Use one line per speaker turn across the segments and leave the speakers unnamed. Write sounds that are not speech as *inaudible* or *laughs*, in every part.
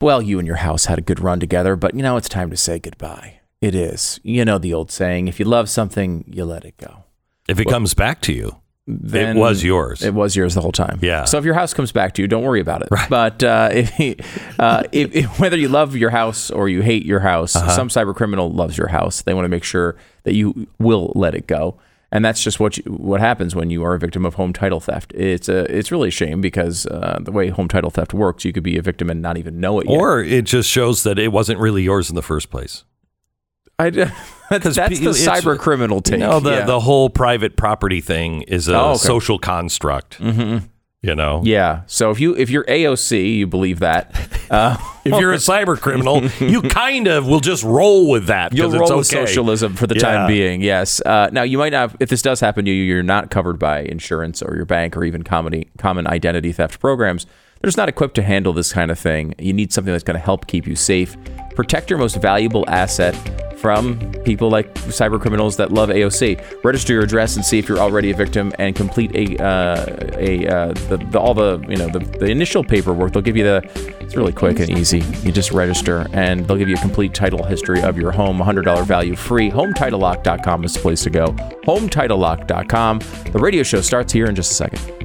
well, you and your house had a good run together, but you know, it's time to say goodbye. It is. You know the old saying if you love something, you let it go.
If it comes back to you,
Then
it was yours.
It was yours the whole time.
Yeah.
So if your house comes back to you, don't worry about it. But uh, *laughs* if, uh, if, if, whether you love your house or you hate your house,
Uh-huh.
some cyber criminal loves your house. They want to make sure that you will let it go. And that's just what you, what happens when you are a victim of home title theft. It's a it's really a shame because uh, the way home title theft works, you could be a victim and not even know it yet.
or it just shows that it wasn't really yours in the first place.
I, *laughs* that's, that's the cyber criminal take.
You know, the,
yeah.
the whole private property thing is a
Oh, okay.
social construct. Mm-hmm. You know,
yeah. So if you if you're AOC, you believe that. *laughs* Uh,
if you're a cyber criminal, *laughs* you kind of will just roll with that. 'cause
You'll
it's
roll
okay.
with socialism for the
Yeah.
time being. Yes. Uh, now you might not. If this does happen to you, you're not covered by insurance or your bank or even common common identity theft programs. They're just not equipped to handle this kind of thing. You need something that's going to help keep you safe, protect your most valuable asset from people like cyber criminals that love AOC. Register your address and see if you're already a victim, and complete a uh, a uh, the, the, all the you know the, the initial paperwork. They'll give you the. It's really quick and easy. You just register, and they'll give you a complete title history of your home, $100 value free. HomeTitleLock.com is the place to go. HomeTitleLock.com. The radio show starts here in just a second.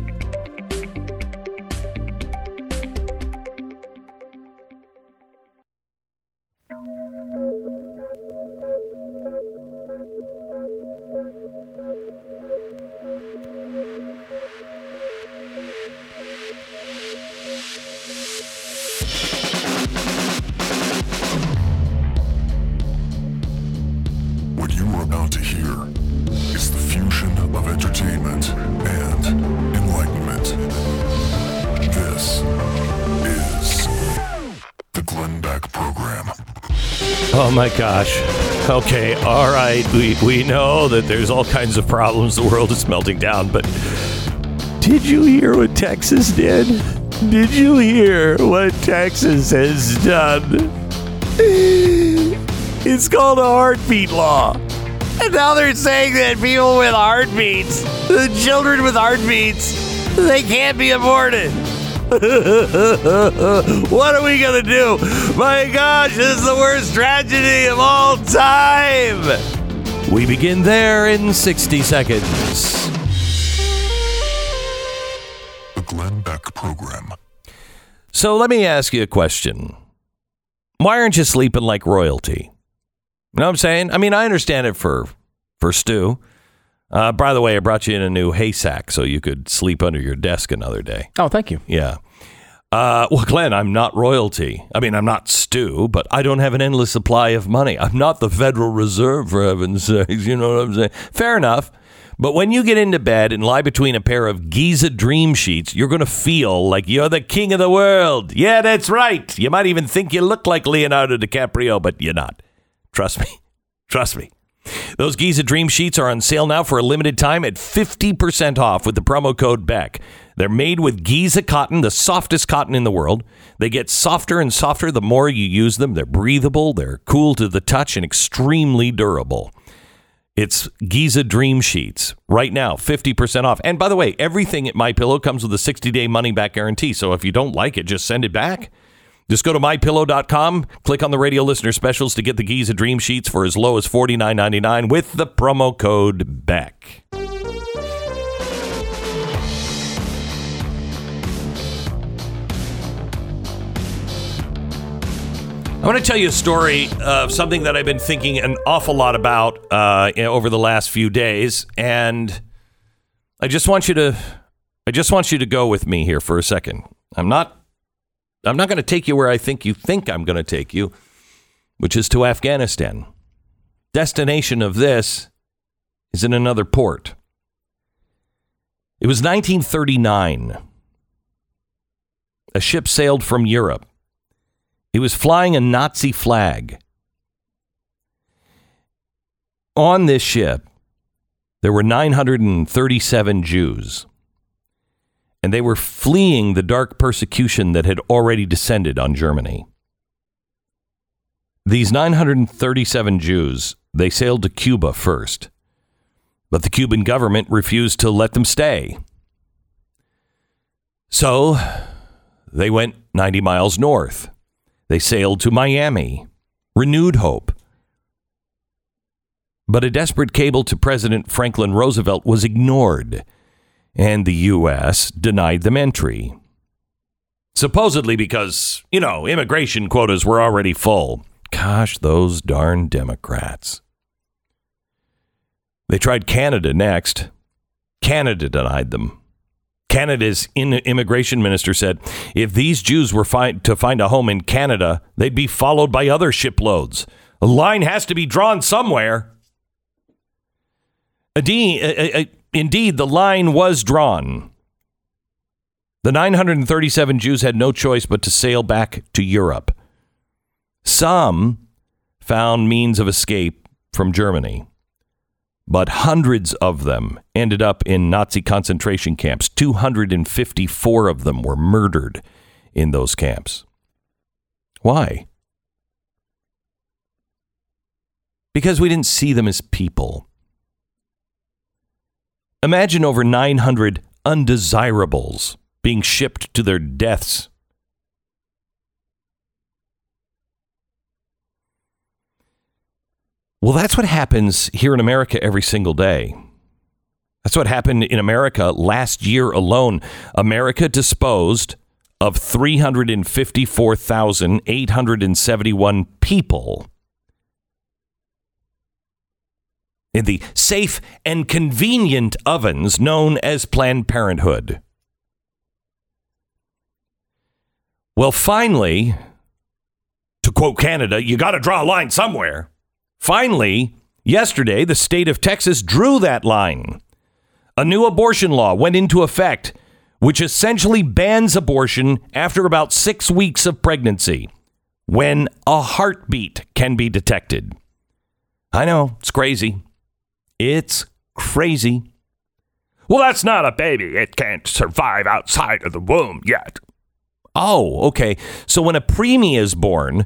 My gosh. Okay, all right. We we know that there's all kinds of problems. The world is melting down, but did you hear what Texas did? Did you hear what Texas has done? It's called a heartbeat law. And now they're saying that people with heartbeats, the children with heartbeats, they can't be aborted. *laughs* what are we gonna do? My gosh, this is the worst tragedy of all time. We begin there in 60 seconds.
The Glenn Beck Program.
So let me ask you a question. Why aren't you sleeping like royalty? You know what I'm saying? I mean, I understand it for for Stu. Uh, by the way, I brought you in a new hay sack so you could sleep under your desk another day.
Oh, thank you.
Yeah. Uh, well, Glenn, I'm not royalty. I mean, I'm not Stu, but I don't have an endless supply of money. I'm not the Federal Reserve, for heaven's sakes. You know what I'm saying? Fair enough. But when you get into bed and lie between a pair of Giza dream sheets, you're going to feel like you're the king of the world. Yeah, that's right. You might even think you look like Leonardo DiCaprio, but you're not. Trust me. *laughs* Trust me. Those Giza Dream Sheets are on sale now for a limited time at 50% off with the promo code BECK. They're made with Giza cotton, the softest cotton in the world. They get softer and softer the more you use them. They're breathable, they're cool to the touch, and extremely durable. It's Giza Dream Sheets right now, 50% off. And by the way, everything at My Pillow comes with a 60-day money-back guarantee. So if you don't like it, just send it back. Just go to mypillow.com, click on the radio listener specials to get the Giza Dream Sheets for as low as $49.99 with the promo code BECK. I want to tell you a story of something that I've been thinking an awful lot about uh, over the last few days, and I just want you to, I just want you to go with me here for a second. I'm not, I'm not going to take you where I think you think I'm going to take you, which is to Afghanistan. Destination of this is in another port. It was 1939. A ship sailed from Europe. He was flying a Nazi flag. On this ship, there were 937 Jews, and they were fleeing the dark persecution that had already descended on Germany. These 937 Jews, they sailed to Cuba first, but the Cuban government refused to let them stay. So they went 90 miles north. They sailed to Miami, renewed hope. But a desperate cable to President Franklin Roosevelt was ignored, and the U.S. denied them entry. Supposedly because, you know, immigration quotas were already full. Gosh, those darn Democrats. They tried Canada next. Canada denied them. Canada's immigration minister said if these Jews were fi- to find a home in Canada, they'd be followed by other shiploads. A line has to be drawn somewhere. Uh, uh, uh, indeed, the line was drawn. The 937 Jews had no choice but to sail back to Europe. Some found means of escape from Germany, but hundreds of them ended up in Nazi concentration camps. 254 of them were murdered in those camps. Why? Because we didn't see them as people. Imagine over 900 undesirables being shipped to their deaths. Well, that's what happens here in America every single day. That's what happened in America last year alone. America disposed of 354,871 people in the safe and convenient ovens known as Planned Parenthood. Well, finally, to quote Canada, you got to draw a line somewhere. Finally, yesterday, the state of Texas drew that line. A new abortion law went into effect, which essentially bans abortion after about six weeks of pregnancy when a heartbeat can be detected. I know, it's crazy. It's crazy. Well, that's not a baby. It can't survive outside of the womb yet. Oh, okay. So when a preemie is born,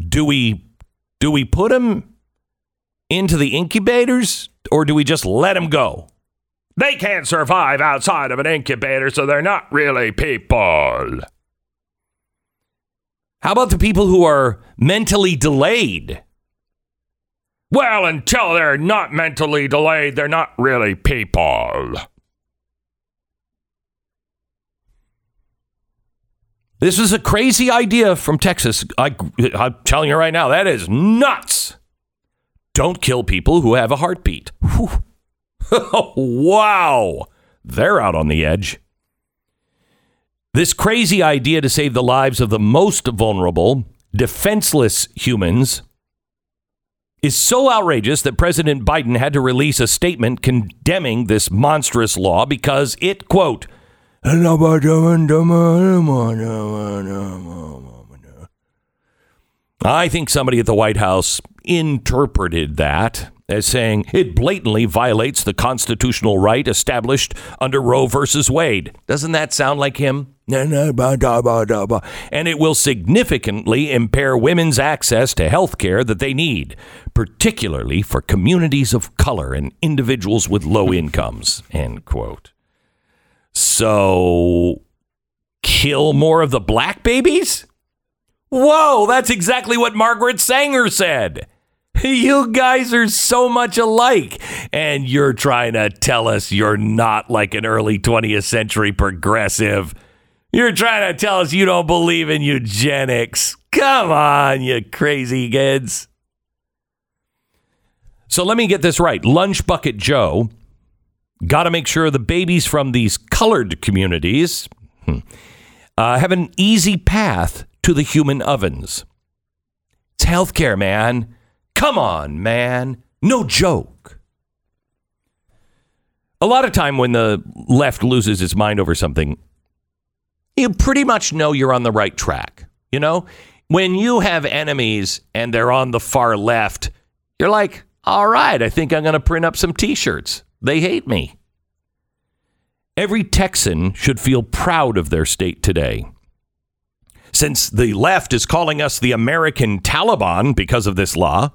do we do we put them into the incubators or do we just let them go? They can't survive outside of an incubator, so they're not really people. How about the people who are mentally delayed? Well, until they're not mentally delayed, they're not really people. This is a crazy idea from Texas. I, I'm telling you right now, that is nuts. Don't kill people who have a heartbeat. *laughs* wow. They're out on the edge. This crazy idea to save the lives of the most vulnerable, defenseless humans is so outrageous that President Biden had to release a statement condemning this monstrous law because it, quote, I think somebody at the White House interpreted that as saying it blatantly violates the constitutional right established under Roe versus Wade. Doesn't that sound like him? And it will significantly impair women's access to health care that they need, particularly for communities of color and individuals with low incomes. End quote. So, kill more of the black babies? Whoa, that's exactly what Margaret Sanger said. You guys are so much alike. And you're trying to tell us you're not like an early 20th century progressive. You're trying to tell us you don't believe in eugenics. Come on, you crazy kids. So let me get this right. Lunch Bucket Joe got to make sure the babies from these colored communities hmm, uh, have an easy path to the human ovens. It's healthcare, man. Come on, man. No joke. A lot of time when the left loses its mind over something, you pretty much know you're on the right track. You know, when you have enemies and they're on the far left, you're like, all right, I think I'm going to print up some t shirts. They hate me. Every Texan should feel proud of their state today. Since the left is calling us the American Taliban because of this law,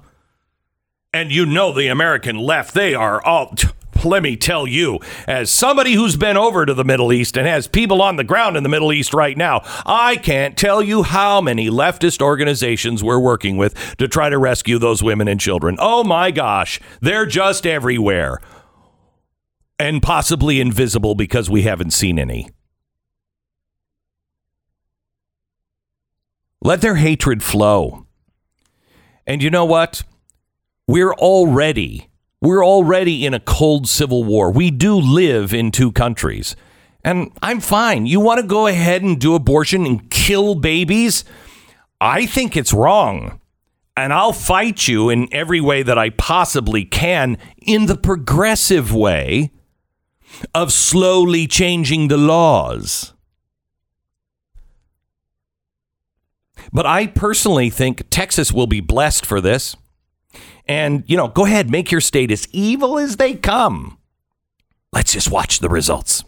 and you know the American left, they are all. *tsk* let me tell you, as somebody who's been over to the Middle East and has people on the ground in the Middle East right now, I can't tell you how many leftist organizations we're working with to try to rescue those women and children. Oh my gosh, they're just everywhere. And possibly invisible because we haven't seen any. Let their hatred flow. And you know what? We're already we're already in a cold civil war. We do live in two countries. And I'm fine. You want to go ahead and do abortion and kill babies? I think it's wrong. And I'll fight you in every way that I possibly can in the progressive way of slowly changing the laws. But I personally think Texas will be blessed for this. And, you know, go ahead, make your state as evil as they come. Let's just watch the results.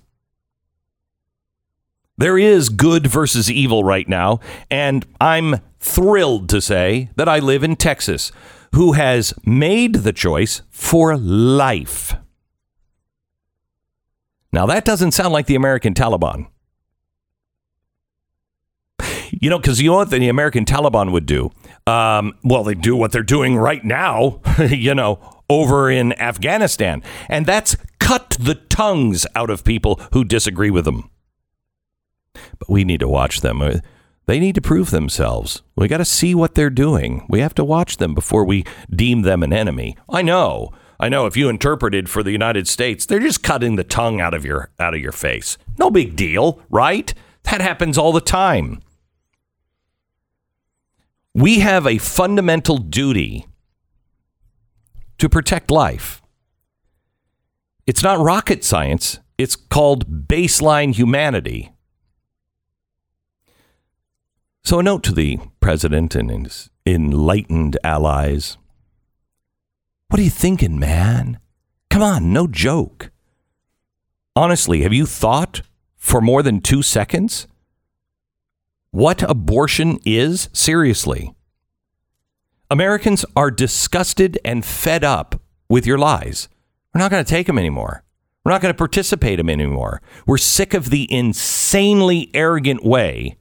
There is good versus evil right now, and I'm thrilled to say that I live in Texas, who has made the choice for life. Now, that doesn't sound like the American Taliban. You know, because you know what the American Taliban would do? Um, well, they do what they're doing right now, *laughs* you know, over in Afghanistan. And that's cut the tongues out of people who disagree with them. But we need to watch them. Uh, They need to prove themselves. We got to see what they're doing. We have to watch them before we deem them an enemy. I know. I know if you interpreted for the United States, they're just cutting the tongue out of your out of your face. No big deal, right? That happens all the time. We have a fundamental duty to protect life. It's not rocket science, it's called baseline humanity. So, a note to the president and his enlightened allies. What are you thinking, man? Come on, no joke. Honestly, have you thought for more than two seconds what abortion is? Seriously. Americans are disgusted and fed up with your lies. We're not going to take them anymore. We're not going to participate in them anymore. We're sick of the insanely arrogant way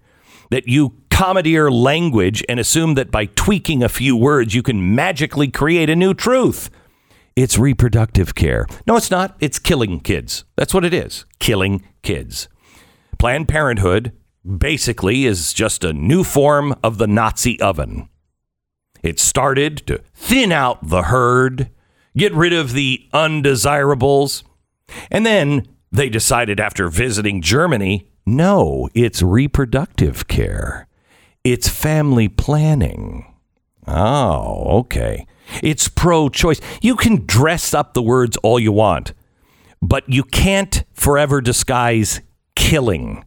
that you commandeer language and assume that by tweaking a few words, you can magically create a new truth. It's reproductive care. No, it's not. It's killing kids. That's what it is killing kids. Planned Parenthood basically is just a new form of the Nazi oven. It started to thin out the herd, get rid of the undesirables, and then they decided after visiting Germany no, it's reproductive care, it's family planning. Oh, okay. It's pro choice. You can dress up the words all you want, but you can't forever disguise killing.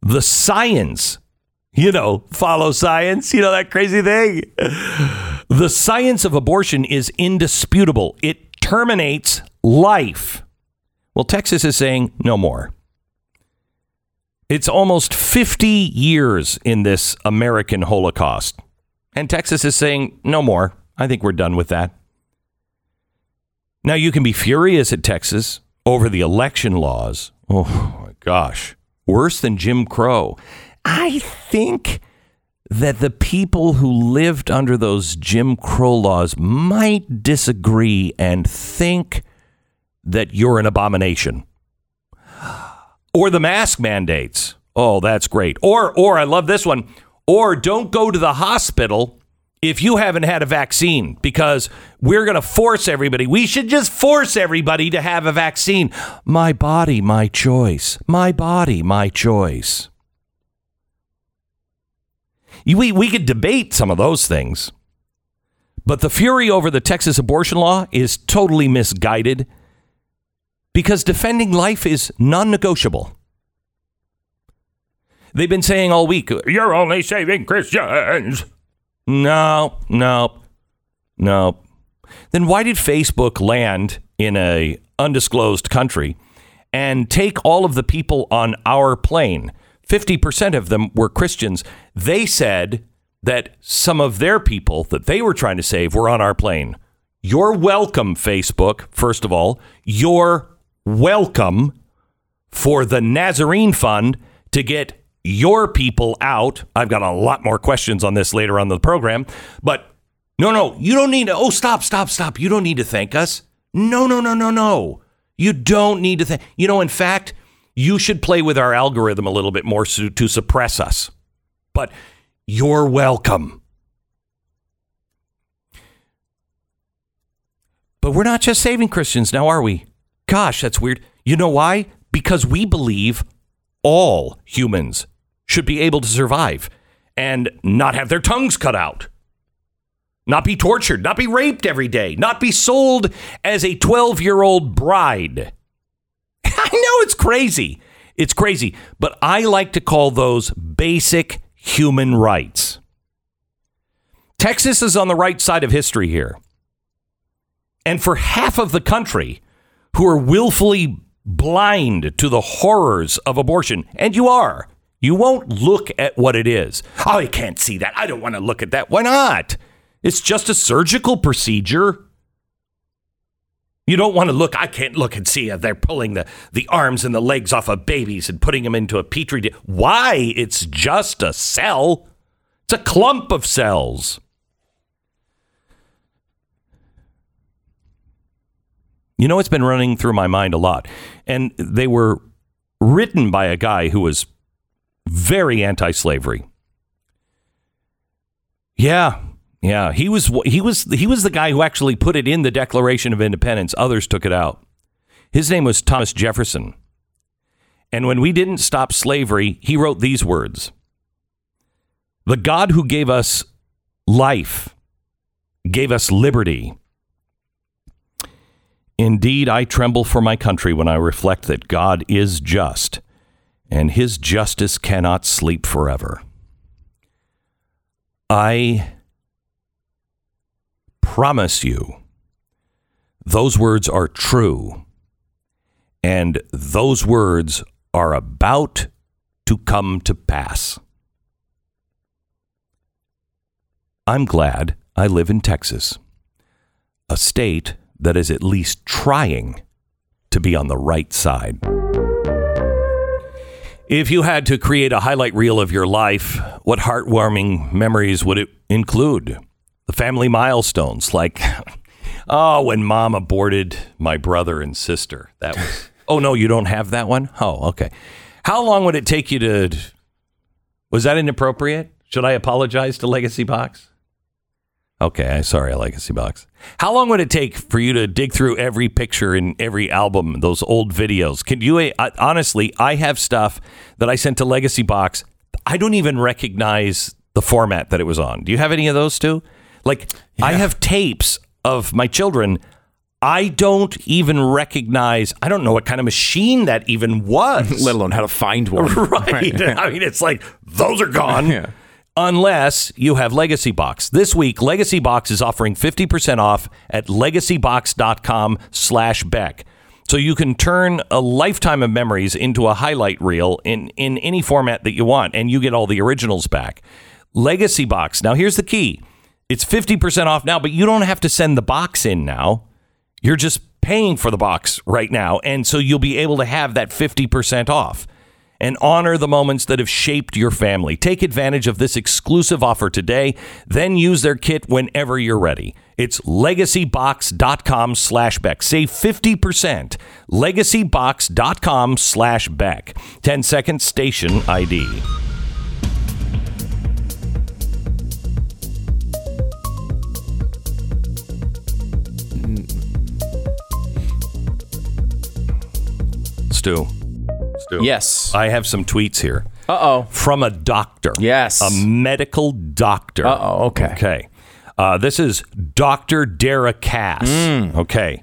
The science, you know, follow science, you know, that crazy thing. The science of abortion is indisputable, it terminates life. Well, Texas is saying no more. It's almost 50 years in this American Holocaust. And Texas is saying, no more. I think we're done with that. Now, you can be furious at Texas over the election laws. Oh, my gosh. Worse than Jim Crow. I think that the people who lived under those Jim Crow laws might disagree and think that you're an abomination or the mask mandates. Oh, that's great. Or or I love this one. Or don't go to the hospital if you haven't had a vaccine because we're going to force everybody. We should just force everybody to have a vaccine. My body, my choice. My body, my choice. We, we could debate some of those things. But the fury over the Texas abortion law is totally misguided because defending life is non negotiable. They've been saying all week, you're only saving Christians. No, no, no. Then why did Facebook land in a undisclosed country and take all of the people on our plane? 50% of them were Christians. They said that some of their people that they were trying to save were on our plane. You're welcome, Facebook, first of all. You're welcome for the Nazarene Fund to get your people out. I've got a lot more questions on this later on the program, but no, no, you don't need to. Oh, stop, stop, stop. You don't need to thank us. No, no, no, no, no. You don't need to thank. You know, in fact, you should play with our algorithm a little bit more so, to suppress us. But you're welcome. But we're not just saving Christians now, are we? Gosh, that's weird. You know why? Because we believe all humans should be able to survive and not have their tongues cut out, not be tortured, not be raped every day, not be sold as a 12 year old bride. *laughs* I know it's crazy. It's crazy. But I like to call those basic human rights. Texas is on the right side of history here. And for half of the country who are willfully blind to the horrors of abortion, and you are, you won't look at what it is. Oh, I can't see that. I don't want to look at that. Why not? It's just a surgical procedure. You don't want to look. I can't look and see. They're pulling the, the arms and the legs off of babies and putting them into a petri dish. Why? It's just a cell. It's a clump of cells. You know, it's been running through my mind a lot. And they were written by a guy who was very anti slavery. Yeah, yeah, he was he was he was the guy who actually put it in the Declaration of Independence. Others took it out. His name was Thomas Jefferson. And when we didn't stop slavery, he wrote these words. The God who gave us life gave us liberty. Indeed, I tremble for my country when I reflect that God is just, and his justice cannot sleep forever. I promise you, those words are true, and those words are about to come to pass. I'm glad I live in Texas, a state that is at least trying to be on the right side. If you had to create a highlight reel of your life, what heartwarming memories would it include? The family milestones, like, oh, when mom aborted my brother and sister. That was, oh, no, you don't have that one? Oh, okay. How long would it take you to, was that inappropriate? Should I apologize to Legacy Box? Okay, sorry, Legacy Box. How long would it take for you to dig through every picture in every album, those old videos? Can you uh, honestly? I have stuff that I sent to Legacy Box. I don't even recognize the format that it was on. Do you have any of those too? Like I have tapes of my children. I don't even recognize. I don't know what kind of machine that even was. *laughs*
let alone how to find one. *laughs*
right. I mean, it's like those are gone. *laughs*
Yeah.
Unless you have Legacy Box. This week, Legacy Box is offering 50% off at legacybox.com slash Beck. So you can turn a lifetime of memories into a highlight reel in, in any format that you want, and you get all the originals back. Legacy Box. Now, here's the key it's 50% off now, but you don't have to send the box in now. You're just paying for the box right now. And so you'll be able to have that 50% off and honor the moments that have shaped your family. Take advantage of this exclusive offer today, then use their kit whenever you're ready. It's legacybox.com slash Beck. Save 50%. Legacybox.com slash Beck. 10 second station ID. Stu.
Yes.
I have some tweets here
Uh oh.
from a doctor.
Yes.
A medical doctor.
Uh oh. Okay.
Okay. Uh, this is Dr. Dara Kass.
Hmm.
Okay.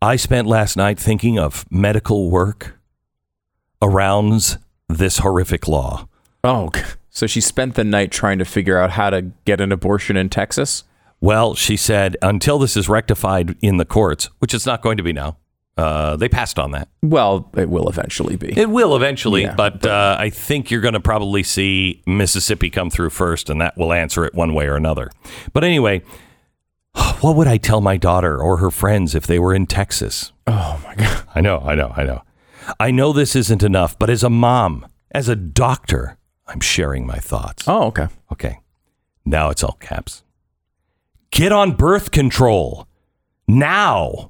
I spent last night thinking of medical work around this horrific law.
Oh. So she spent the night trying to figure out how to get an abortion in Texas.
Well, she said, until this is rectified in the courts, which it's not going to be now, uh, they passed on that.
Well, it will eventually be.
It will eventually,
Yeah,
but uh, I think you're going to probably see Mississippi come through first, and that will answer it one way or another. But anyway, *sighs* what would I tell my daughter or her friends if they were in Texas?
Oh my god. *laughs*
I know, I know, I know. I know this isn't enough, but as a mom, as a doctor, I'm sharing my thoughts.
Oh, okay.
Okay. Now it's all caps. Get on birth control now.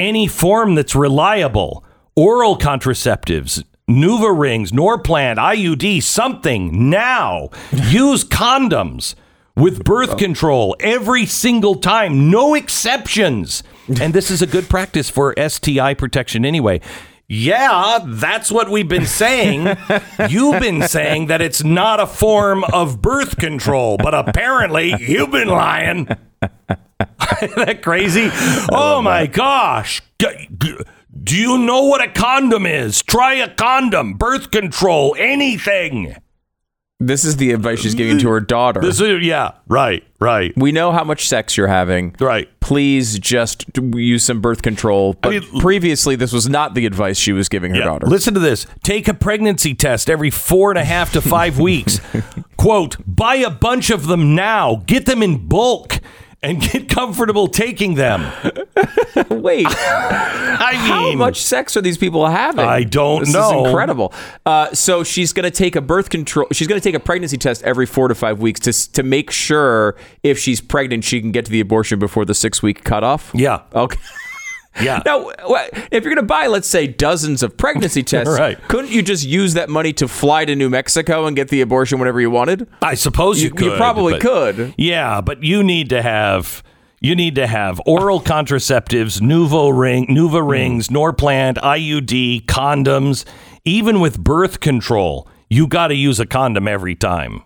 Any form that's reliable. Oral contraceptives, Nuva rings, Norplant, IUD, something now. *laughs* Use condoms with birth control every single time, no exceptions. And this is a good practice for STI protection anyway. Yeah, that's what we've been saying. *laughs* You've been saying that it's not a form of birth control, but apparently you've been lying. *laughs* Isn't that crazy? Oh my gosh. G- g- Do you know what a condom is? Try a condom, birth control, anything.
This is the advice she's giving to her daughter.
This is yeah, right, right,
we know how much sex you're having.
right.
Please just use some birth control. But
mean-
previously, this was not the advice she was giving her
Yeah.
daughter.
Listen to this. Take a pregnancy test every four and a half to five weeks. *laughs* Quote, buy a bunch of them now. Get them in bulk and get comfortable taking them.
Wait,
I mean,
how much sex are these people having?
I don't know.
this
know.
Is incredible. Uh, so she's going to take a birth control. She's going to take a pregnancy test every four to five weeks to to make sure if she's pregnant, she can get to the abortion before the six week cutoff.
Yeah.
Okay. *laughs*
Yeah.
Now, if you're going to buy, let's say, dozens of pregnancy *laughs* tests,
Right.
couldn't you just use that money to fly to New Mexico and get the abortion whenever you wanted?
I suppose you,
You-
could.
you probably could.
Yeah, but you need to have you need to have oral contraceptives, Nuvo ring, Nuva
Hmm.
rings, Norplant, IUD, condoms, even with birth control. You got to use a condom every time.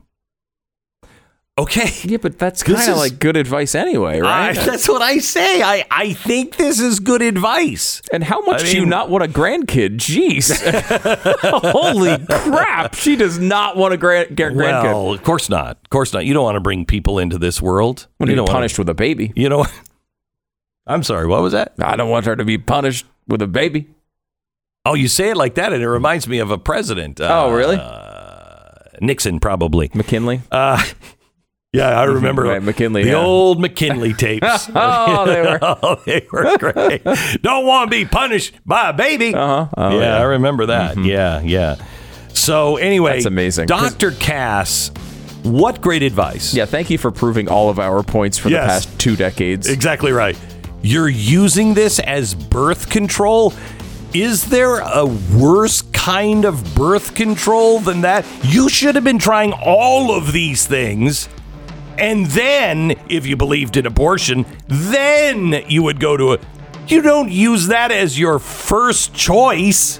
Okay.
Yeah, but that's kind of like good advice anyway, right?
I- *laughs* that's what I say. I, I think this is good advice.
and how much
I
do you not want a grandkid? Jeez. *laughs* Holy crap. She does not want a grand, grandkid.
Well, of course not. Of course not. You don't want to bring people into this world.
want
you
to
don't
be
wanna-
punished with a baby.
you know. *laughs* I'm sorry. What was that?
I don't want her to be punished with a baby.
Oh, you say it like that, and it reminds me of a president. Uh,
Oh, really?
Nixon, probably.
McKinley.
Uh, yeah, I *laughs* remember
Right, McKinley,
the
yeah.
old McKinley tapes. *laughs*
Oh, they were. *laughs*
oh, they were great. Don't want to be punished by a baby.
Uh-huh. Oh,
yeah, I remember that. Yeah, yeah. So anyway,
That's amazing.
Dr. Kass, what great advice.
Yeah, thank you for proving all of our points for
Yes.
the past two decades.
Exactly right. You're using this as birth control. Is there a worse kind of birth control than that? You should have been trying all of these things. And then, if you believed in abortion, then you would go to a. You don't use that as your first choice.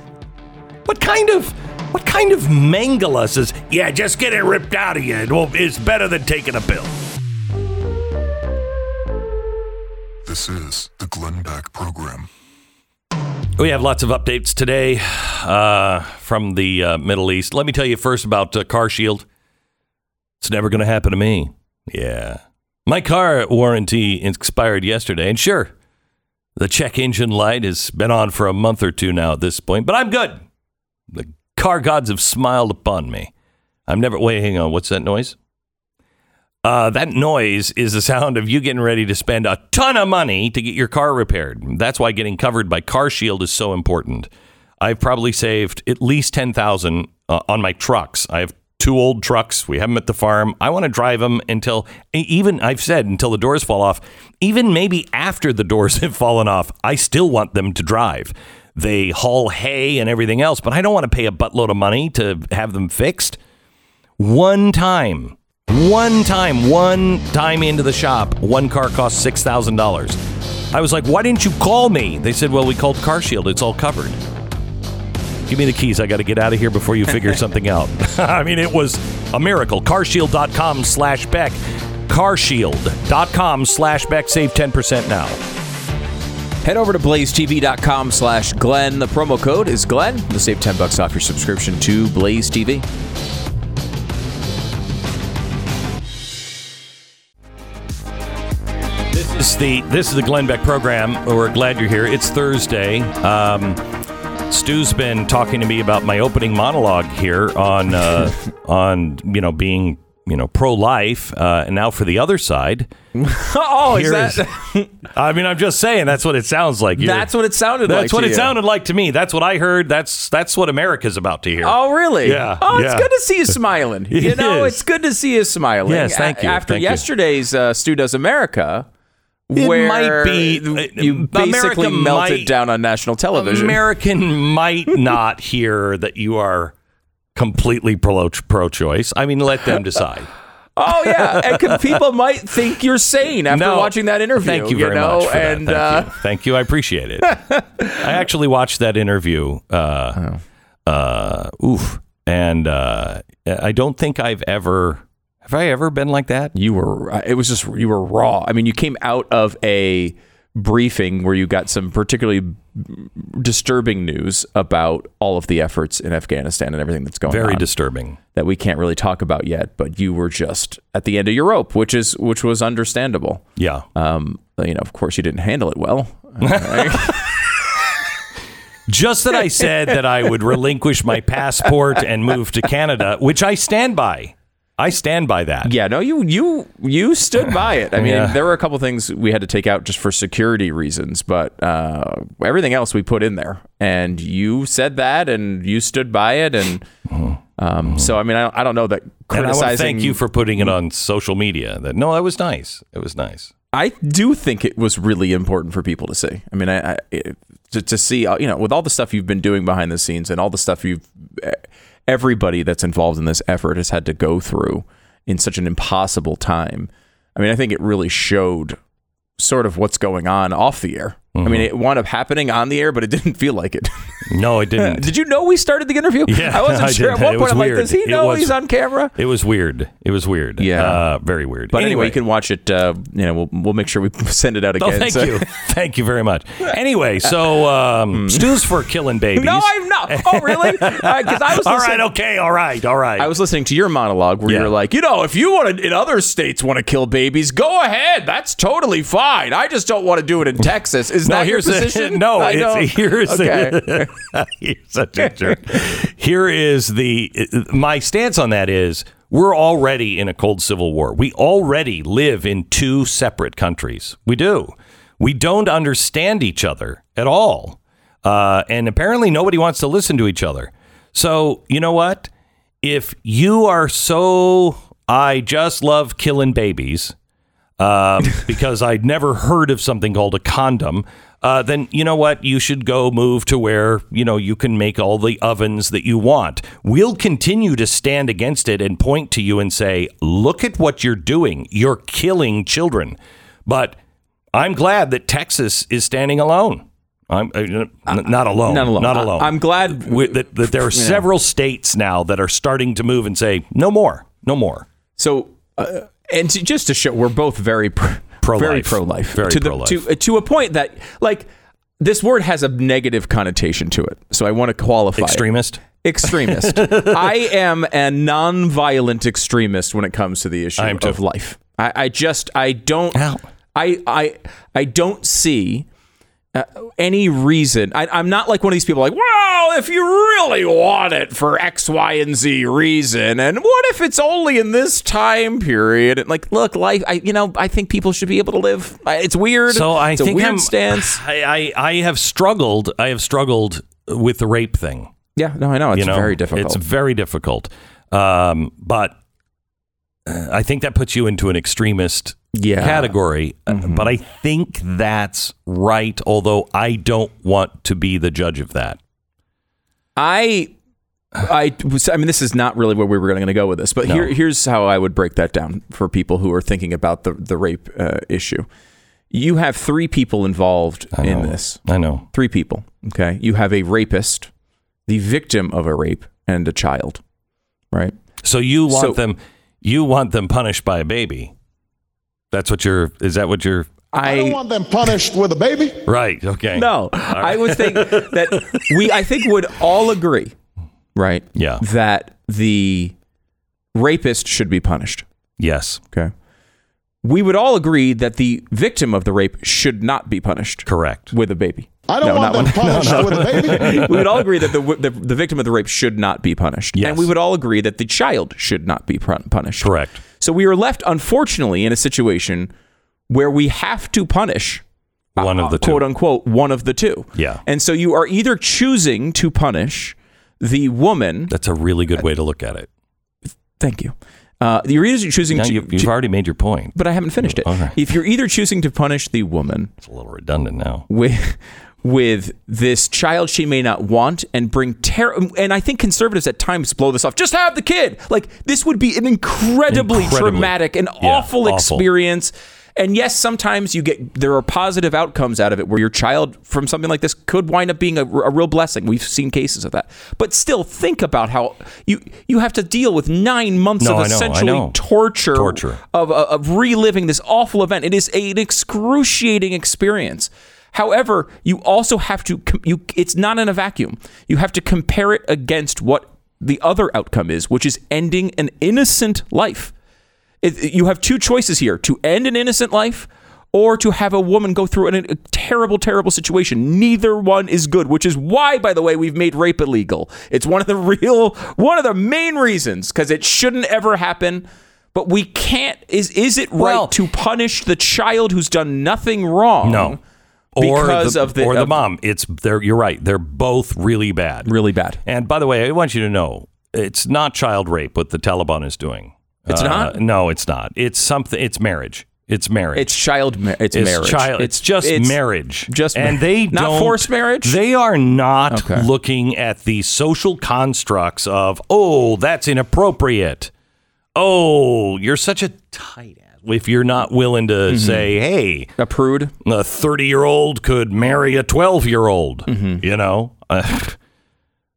What kind of. What kind of Mangala says, yeah, just get it ripped out of you. It will, it's better than taking a pill.
This is the Glenn Beck Program.
We have lots of updates today uh, from the uh, Middle East. Let me tell you first about uh, Car Shield. It's never going to happen to me. Yeah. My car warranty expired yesterday, and sure, the check engine light has been on for a month or two now at this point, but I'm good. The car gods have smiled upon me. I'm never. Wait, hang on. What's that noise? Uh, that noise is the sound of you getting ready to spend a ton of money to get your car repaired. That's why getting covered by Car Shield is so important. I've probably saved at least ten thousand uh, on my trucks. I have two old trucks. We have them at the farm. I want to drive them until even I've said until the doors fall off. Even maybe after the doors *laughs* have fallen off, I still want them to drive. They haul hay and everything else, but I don't want to pay a buttload of money to have them fixed. One time, one time, one time into the shop, one car cost $6,000. I was like, why didn't you call me? They said, well, we called Car Shield. It's all covered. Give me the keys. I got to get out of here before you figure *laughs* something out. *laughs* I mean, it was a miracle. Carshield.com slash Beck. Carshield.com slash Beck. Save 10% now.
Head over to blazetv.com slash Glenn. The promo code is Glenn. You'll save 10 bucks off your subscription to Blaze TV.
This is the this is the Glenn Beck program. We're glad you're here. It's Thursday. Um, Stu's been talking to me about my opening monologue here on uh, *laughs* on you know being you know, pro life. Uh, and now for the other side, *laughs*
oh, is that?
is- I mean, I'm just saying that's what it sounds like. You're-
that's what it sounded like.
That's what
to
it
you.
sounded like to me. That's what I heard. That's that's what America's about to hear.
Oh, really?
Yeah,
Oh, it's good to see you smiling. *laughs* You know,
is.
it's good to see you smiling.
Yes, thank
A-
you,
After
thank you.
yesterday's uh, Stu Does America,
It might be-
you basically
America
melted
might-
down on national television.
American might *laughs* not hear that you are completely pro pro-choice. I mean, let them decide. *laughs*
oh yeah, and 'cause people might think you're sane after
No.
watching that interview.
Thank you very
know?
much for
and,
that. Thank
uh,
you. Thank you. I appreciate it. *laughs* I actually watched that interview. Uh, uh, oof. And uh, I don't think I've ever have I ever been like that.
you were it was just you were raw i mean you came out of a briefing where you got some particularly disturbing news about all of the efforts in afghanistan and everything that's going
Very
on
disturbing.
that we can't really talk about yet but you were just at the end of your rope which is which was understandable
Yeah.
um you know of course you didn't handle it well *laughs*
Just that I said that I would relinquish my passport and move to Canada, which I stand by. I stand by that.
yeah no you you you stood by it i mean
Yeah.
there were a couple things we had to take out just for security reasons but uh everything else we put in there and you said that and you stood by it and um so i mean i don't, I don't know that
And I
criticizing
thank you for putting it on social media. That no, that was nice. It was nice.
I do think it was really important for people to see. I mean, I, I to, to see, uh, you know, with all the stuff you've been doing behind the scenes and all the stuff you've, eh, everybody that's involved in this effort has had to go through in such an impossible time. I mean, I think it really showed sort of what's going on off the air. I mean, it wound up happening on the air, but it *laughs* didn't feel like it.
No, it didn't. *laughs*
Did you know we started the interview?
Yeah, *laughs*
I wasn't
I
sure.
did.
At one
It
point, I'm like, does he know
was-
he's on camera?
It was weird. It was weird.
Yeah.
uh, very weird.
But anyway, you can watch it. Uh, you know, we'll, we'll make sure we send it out
Oh,
again.
thank
So-
you, thank you very much. Anyway, so um, Stu's for killing babies.
No, I'm not. Oh, really? Because I was
all right, okay, all right, all right.
I was listening to your monologue where
Yeah.
you're like, you know, if you want to, in other states want to kill babies, go ahead. That's totally fine. I just don't want to do it in Texas. Is
no,
that your
here's the-
position? *laughs*
no,
I
it's,
don't- *laughs*
here's
okay.
the, *laughs* you're such a jerk. Here is the my stance on that is we're already in a cold civil war. We already live in two separate countries. We do. We don't understand each other at all, uh, and apparently nobody wants to listen to each other. So you know what? If you are so, I just love killing babies um, *laughs* because I'd never heard of something called a condom, uh, then you know what? You should go move to where you know you can make all the ovens that you want. We'll continue to stand against it and point to you and say, "Look at what you're doing. You're killing children." But I'm glad that Texas is standing alone. I'm uh, not alone.
Not alone.
Not
I-
alone.
I'm glad-
Wi- that, that there are several states now that are starting to move and say, "No more. No more."
So, uh, and to, just to show, we're both very pro,
Pro-life.
very pro life,
Very
to the
pro-life.
to uh, to a point that like this word has a negative connotation to it. So I want to qualify it.
Extremist.
extremist. *laughs* I am a non-violent extremist when it comes to the issue
I am too.
of life. I, I just I don't
Ow.
I I I don't see uh, any reason. I, I'm not like one of these people like, well, if you really want it for X, Y, and Z reason, and what if it's only in this time period? And like, look, life. I you know I think people should be able to live. It's weird.
So I
it's a
think
weird
I'm,
stance. *sighs*
I, I I have struggled. I have struggled with the rape thing.
Yeah, no, I know it's
you know,
very difficult.
It's very difficult. Um, but uh, I think that puts you into an extremist
Yeah.
category. Uh,
Mm-hmm.
But I think that's right. Although I don't want to be the judge of that.
I, I, was- I mean, this is not really where we were going to go with this, but
No.
here, here's how I would break that down for people who are thinking about the the rape uh, issue. You have three people involved in this.
I know.
Three people. Okay, you have a rapist, the victim of a rape, and a child. Right.
So you want
So-
them. You want them punished by a baby. That's what you're. Is that what you're?
I don't want them punished with a baby.
Right. Okay.
No, I would think *laughs* that we, I think, would all agree, right?
Yeah.
That the rapist should be punished.
Yes.
Okay. We would all agree that the victim of the rape should not be punished
Correct.
with a baby.
I don't
No,
want
not
them
one. *laughs*
punished with a baby. *laughs*
we would all agree that the, the the victim of the rape should not be punished,
Yes.
and we would all agree that the child should not be punished.
Correct.
So we are left, unfortunately, in a situation where we have to punish
One of uh, the two.
quote unquote one of the two.
Yeah.
And so you are either choosing to punish the woman.
That's a really good uh, way to look at it.
Thank you. Uh, you're either choosing
Now,
to,
you've, you've already made your point.
but I haven't finished it. If you're either choosing to punish the woman
It's a little redundant now.
with with this child she may not want and bring terror and I think conservatives at times blow this off. Just have the kid. Like this would be an incredibly,
Incredibly.
traumatic and
Yeah,
awful,
awful.
experience. And yes, sometimes you get there are positive outcomes out of it where your child from something like this could wind up being a, a real blessing. We've seen cases of that. But still think about how you you have to deal with 9 months
No,
of
know,
essentially torture
Torture.
of, of of reliving this awful event. It is an excruciating experience. However, you also have to you it's not in a vacuum. You have to compare it against what the other outcome is, which is ending an innocent life. It, you have two choices here: to end an innocent life or to have a woman go through an, a terrible, terrible situation. Neither one is good, which is why, by the way, we've made rape illegal. It's one of the *laughs* real, one of the main reasons because it shouldn't ever happen. But we can't. Is is it right
Well-
to punish the child who's done nothing wrong?
No. Or
because
the,
of the
or the
of-
mom. It's they're you're right. They're both really bad.
Really bad.
And by the way, I want you to know it's not child rape what the Taliban is doing.
It's
Uh,
not?
No, it's not. It's something. It's marriage. It's marriage.
It's child. Ma- it's,
It's
marriage.
child. It's, just marriage.
Just
and they
not
don't,
forced marriage.
They are not
Okay.
looking at the social constructs of oh that's inappropriate. Oh, you're such a tight ass. If you're not willing to
Mm-hmm.
say, hey,
a prude.
a 30 year old could marry a 12 year old,
Mm-hmm.
you know, *laughs*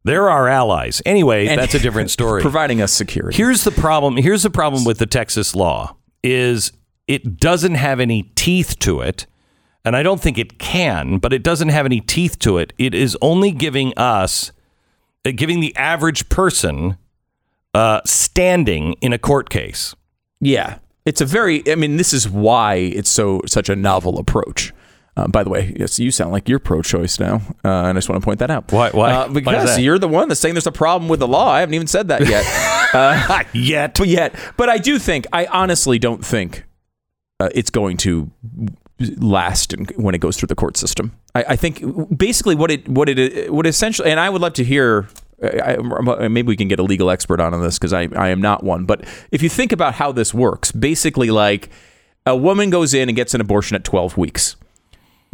they're our allies. Anyway,
And-
that's a *laughs* different story.
Providing us security.
Here's the problem. Here's the problem with the Texas law is it doesn't have any teeth to it. And I don't think it can, but it doesn't have any teeth to it. It is only giving us, uh, giving the average person uh, standing in a court case.
Yeah, it's a very. I mean, this is why it's so such a novel approach. Uh, by the way, yes, you sound like you're pro-choice now, uh, and I just want to point that out.
Why- why?
Uh, because
that?
you're the one that's saying there's a problem with the law. I haven't even said that yet. *laughs* *laughs*
Yet.
but yet, but I do think. I honestly don't think uh, it's going to last in, when it goes through the court system. I, I think basically what it what it what essentially, and I would love to hear. I, I- maybe we can get a legal expert on this because I, I am not one. But if you think about how this works, basically, like a woman goes in and gets an abortion at 12 weeks.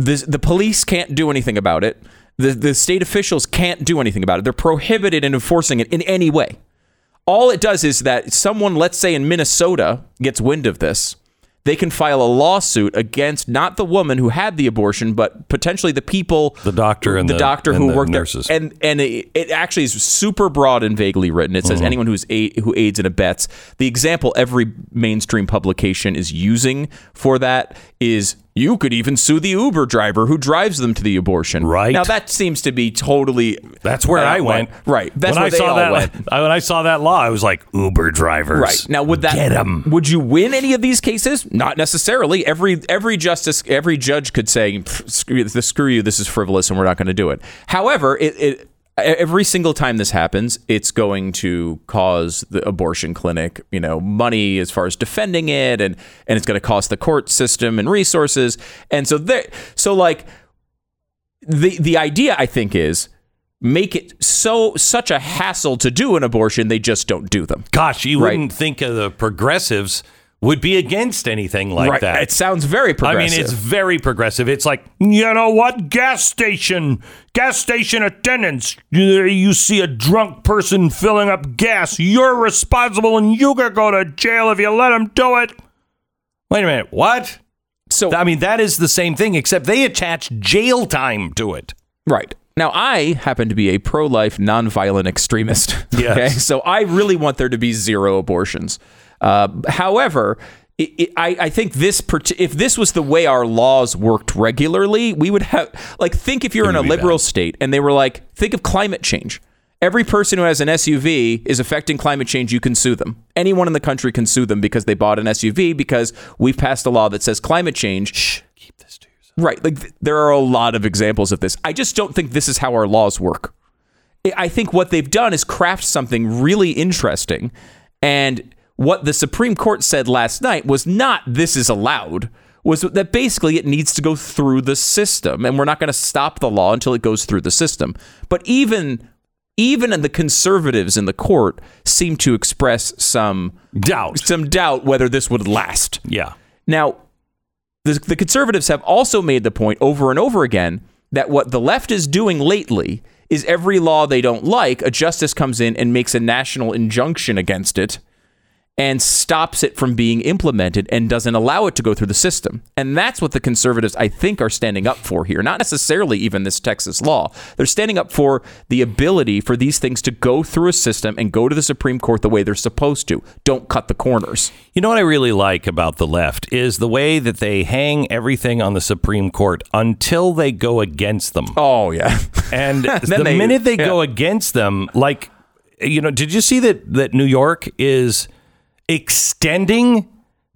The, the police can't do anything about it. The, the state officials can't do anything about it. They're prohibited in enforcing it in any way. All it does is that someone, let's say in Minnesota, gets wind of this. They can file a lawsuit against not the woman who had the abortion, but potentially the people,
The doctor and
the,
the-
doctor
and
who
the
worked
nurses.
there. And and it, it actually is super broad and vaguely written. It says
Mm-hmm.
anyone who's aid, who aids and abets. The example every mainstream publication is using for that is you could even sue the Uber driver who drives them to the abortion.
Right.
now, that seems to be totally.
That's where uh, I went.
Right. That's
when
where
I
they
saw
all
that.
went. *laughs*
When I saw that law, I was like, Uber drivers.
Right now, would that
get 'em.
Would you win any of these cases? Not necessarily. Every every justice, every judge could say, "Screw screw you. This is frivolous, and we're not going to do it." However, it, it every single time this happens, it's going to cause the abortion clinic, you know, money as far as defending it, and and it's going to cost the court system and resources, and so there, so like the the idea I think is make it so such a hassle to do an abortion they just don't do them.
Gosh, you
Right.
wouldn't think of the progressives would be against anything like
right.
that.
It sounds very progressive.
I mean, it's very progressive. It's like, you know what? Gas station, gas station attendants. You, see a drunk person filling up gas. You're responsible and you could go to jail if you let him do it. Wait a minute. What?
so
I mean, that is the same thing, except they attach jail time to it.
right. Now, I happen to be a pro life, nonviolent extremist. *laughs*
Yes.
Okay. So I really want there to be zero abortions. Uh, however, it, it, I, I think this, if this was the way our laws worked regularly, we would have, like, think if you're in a liberal
bad.
state and they were like, think of climate change. Every person who has an SUV is affecting climate change. You can sue them. Anyone in the country can sue them because they bought an SUV because we've passed a law that says climate change
Keep this to yourself.
Right. Like th- there are a lot of examples of this. I just don't think this is how our laws work. I- I think what they've done is craft something really interesting. And what the Supreme Court said last night was not this is allowed, was that basically it needs to go through the system. And we're not going to stop the law until it goes through the system. But even even the conservatives in the court seem to express some
Doubt.
some doubt whether this would last.
Yeah.
Now, the, the conservatives have also made the point over and over again that what the left is doing lately is every law they don't like, a justice comes in and makes a national injunction against it and stops it from being implemented and doesn't allow it to go through the system. And that's what the conservatives, I think, are standing up for here. Not necessarily even this Texas law. They're standing up for the ability for these things to go through a system and go to the Supreme Court the way they're supposed to. Don't cut the corners.
You know what I really like about the left is the way that they hang everything on the Supreme Court until they go against them.
Oh, yeah. *laughs*
And the
they-
minute they
yeah.
go against them, like, you know, did you see that that New York is extending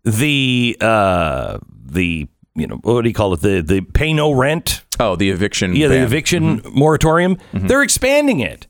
the uh the you know what do you call it the the pay no rent
Oh, the eviction.
yeah the
ban.
eviction moratorium they're expanding it.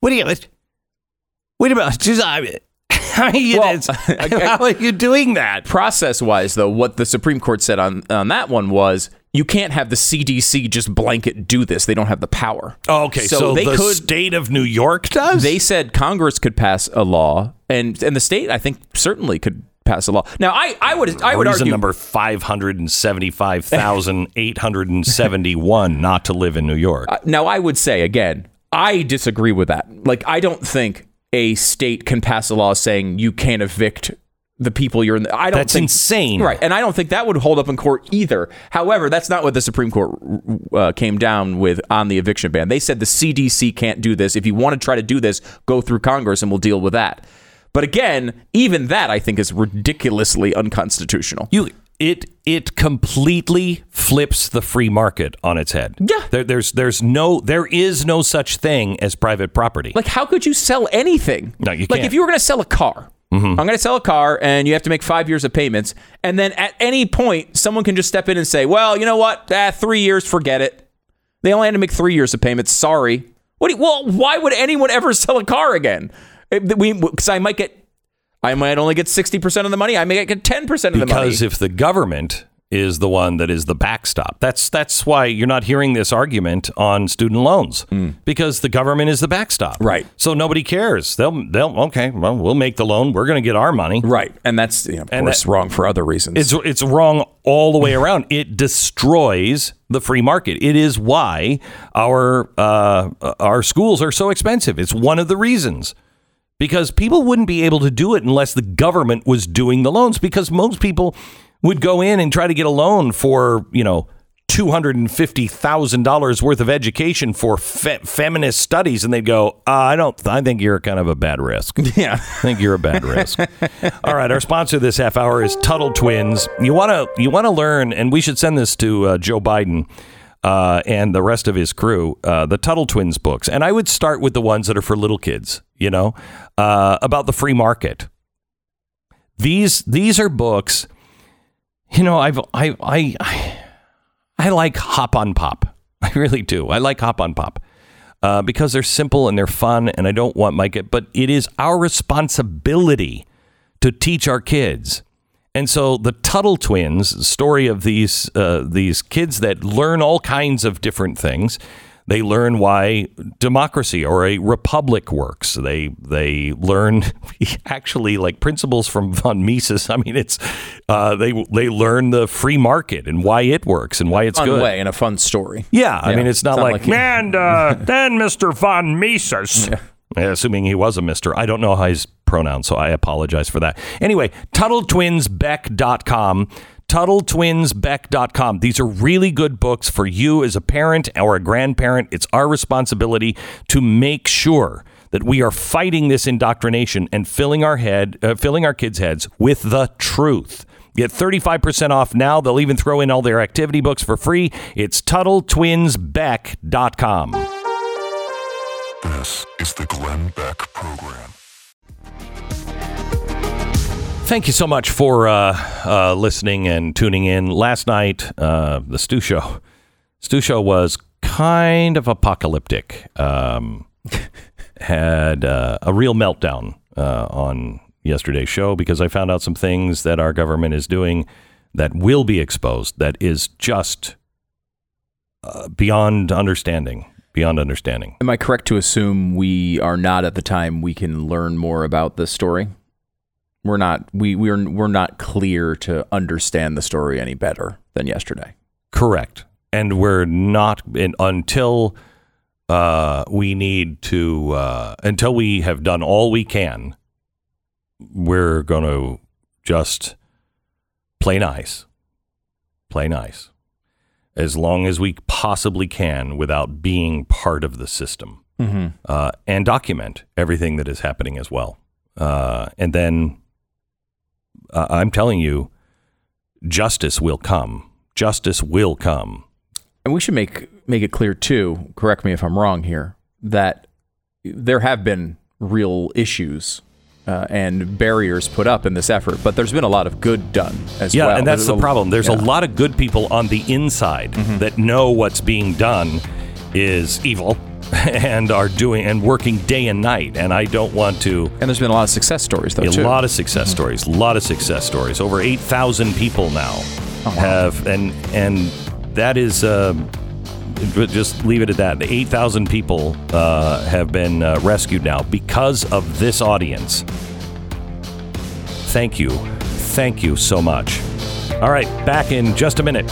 What do you wait a minute? Just, I, *laughs* how, are you,
Well, *laughs*
how are you doing that?
Process wise, though, what the Supreme Court said on, on that one was you can't have the CDC just blanket do this. They don't have the power.
Oh, okay, so,
they
the
could.
state of New York does.
they said Congress could pass a law, and and the state, I think, certainly could pass a law. Now, I I would I would
Reason
argue
number five hundred and seventy-five thousand eight hundred and seventy-one not to live in New York.
Uh, now I would say again, I disagree with that. Like, I don't think a state can pass a law saying you can't evict the people you're in. The, I don't
That's
think
insane.
Right, and I don't think that would hold up in court either. However, that's not what the Supreme Court uh, came down with on the eviction ban. They said the CDC can't do this. If you want to try to do this, go through Congress and we'll deal with that. But again, even that I think is ridiculously unconstitutional.
You it it completely flips the free market on its head.
Yeah.
There, there's there's no there is no such thing as private property.
Like, how could you sell anything?
No, you
Like,
can't. Mm-hmm.
if you were going to sell a car, I'm going to sell a car, and you have to make five years of payments, and then at any point, someone can just step in and say, "Well, you know what? Ah, three years, forget it. They only had to make three years of payments. Sorry." What? You, well, why would anyone ever *laughs* sell a car again? Because I might get, I might only get sixty percent of the money. I may get ten percent of the money.
because if the government is the one that is the backstop. That's that's why you're not hearing this argument on student loans because the government is the backstop.
Right.
So nobody cares. They'll they'll okay, well, we'll make the loan. We're going to get our money.
right, and that's you know, of
And
course
that-
wrong for other reasons.
It's it's wrong all the way around. It destroys the free market. It is why our uh, our schools are so expensive. It's one of the reasons. Because people wouldn't be able to do it unless the government was doing the loans. Because most people would go in and try to get a loan for you know two hundred and fifty thousand dollars worth of education for fe- feminist studies, and they'd go, uh, "I don't. I think you're kind of a bad risk." *laughs*
yeah.
I think you're a bad risk. *laughs* All right, our sponsor this half hour is Tuttle Twins. You want to you want to learn, and we should send this to uh, Joe Biden uh, and the rest of his crew. Uh, the Tuttle Twins books, and I would start with the ones that are for little kids. You know, uh, about the free market. These these are books. You know, I've I I I, like Hop on Pop. *laughs* I really do. I like Hop on Pop uh, because they're simple and they're fun, and I don't want my kid, but it is our responsibility to teach our kids. And so the Tuttle twins, story of these uh, these kids that learn all kinds of different things. They learn why democracy or a republic works. They they learn *laughs* actually like principles from von Mises. I mean, it's uh, they they learn the free market and why it works and why it's
Fun
good.
way and a fun story.
Yeah, I
Yeah,
mean, it's not,
it's not
like,
like-
and uh, *laughs* then Mr. von Mises. Yeah, assuming he was a Mister. I don't know how he's pronounced, so I apologize for that. Anyway, TuttleTwinsBeck.com. TuttleTwinsBeck.com. These are really good books for you as a parent or a grandparent. It's our responsibility to make sure that we are fighting this indoctrination and filling our head, uh, filling our kids' heads with the truth. Get 35% off now. They'll even throw in all their activity books for free. It's TuttleTwinsBeck.com.
This is the Glenn Beck Program.
Thank you so much for uh, uh, listening and tuning in. Last night, uh, the Stu Show, Stu Show was kind of apocalyptic. Um, *laughs* had uh, a real meltdown uh, on yesterday's show because I found out some things that our government is doing that will be exposed. That is just uh, beyond understanding. Beyond understanding.
Am I correct to assume we are not at the time we can learn more about this story? We're not we we're we're not clear to understand the story any better than yesterday.
Correct. And we're not in, until uh, we need to uh, until we have done all we can. We're going to just play nice, play nice, as long as we possibly can without being part of the system, uh, and document everything that is happening as well. Uh, and then uh, I'm telling you, justice will come. Justice will come.
And we should make make it clear too, correct me if I'm wrong here, that there have been real issues uh, and barriers put up in this effort, but there's been a lot of good done as
Yeah,
well.
and that's
There's
the
a-
problem. There's
yeah. Mm-hmm.
a lot of good people on the inside that know what's being done is evil *laughs* and are doing and working day and night. And I don't want to.
And there's been a lot of success stories though
A
too. Mm-hmm.
lot of success stories. A lot of success stories. Over eight thousand people now
Oh,
have, and and that is. Uh, just leave it at that. Eight thousand people uh, have been uh, rescued now because of this audience. Thank you, thank you so much. All right, back in just a minute.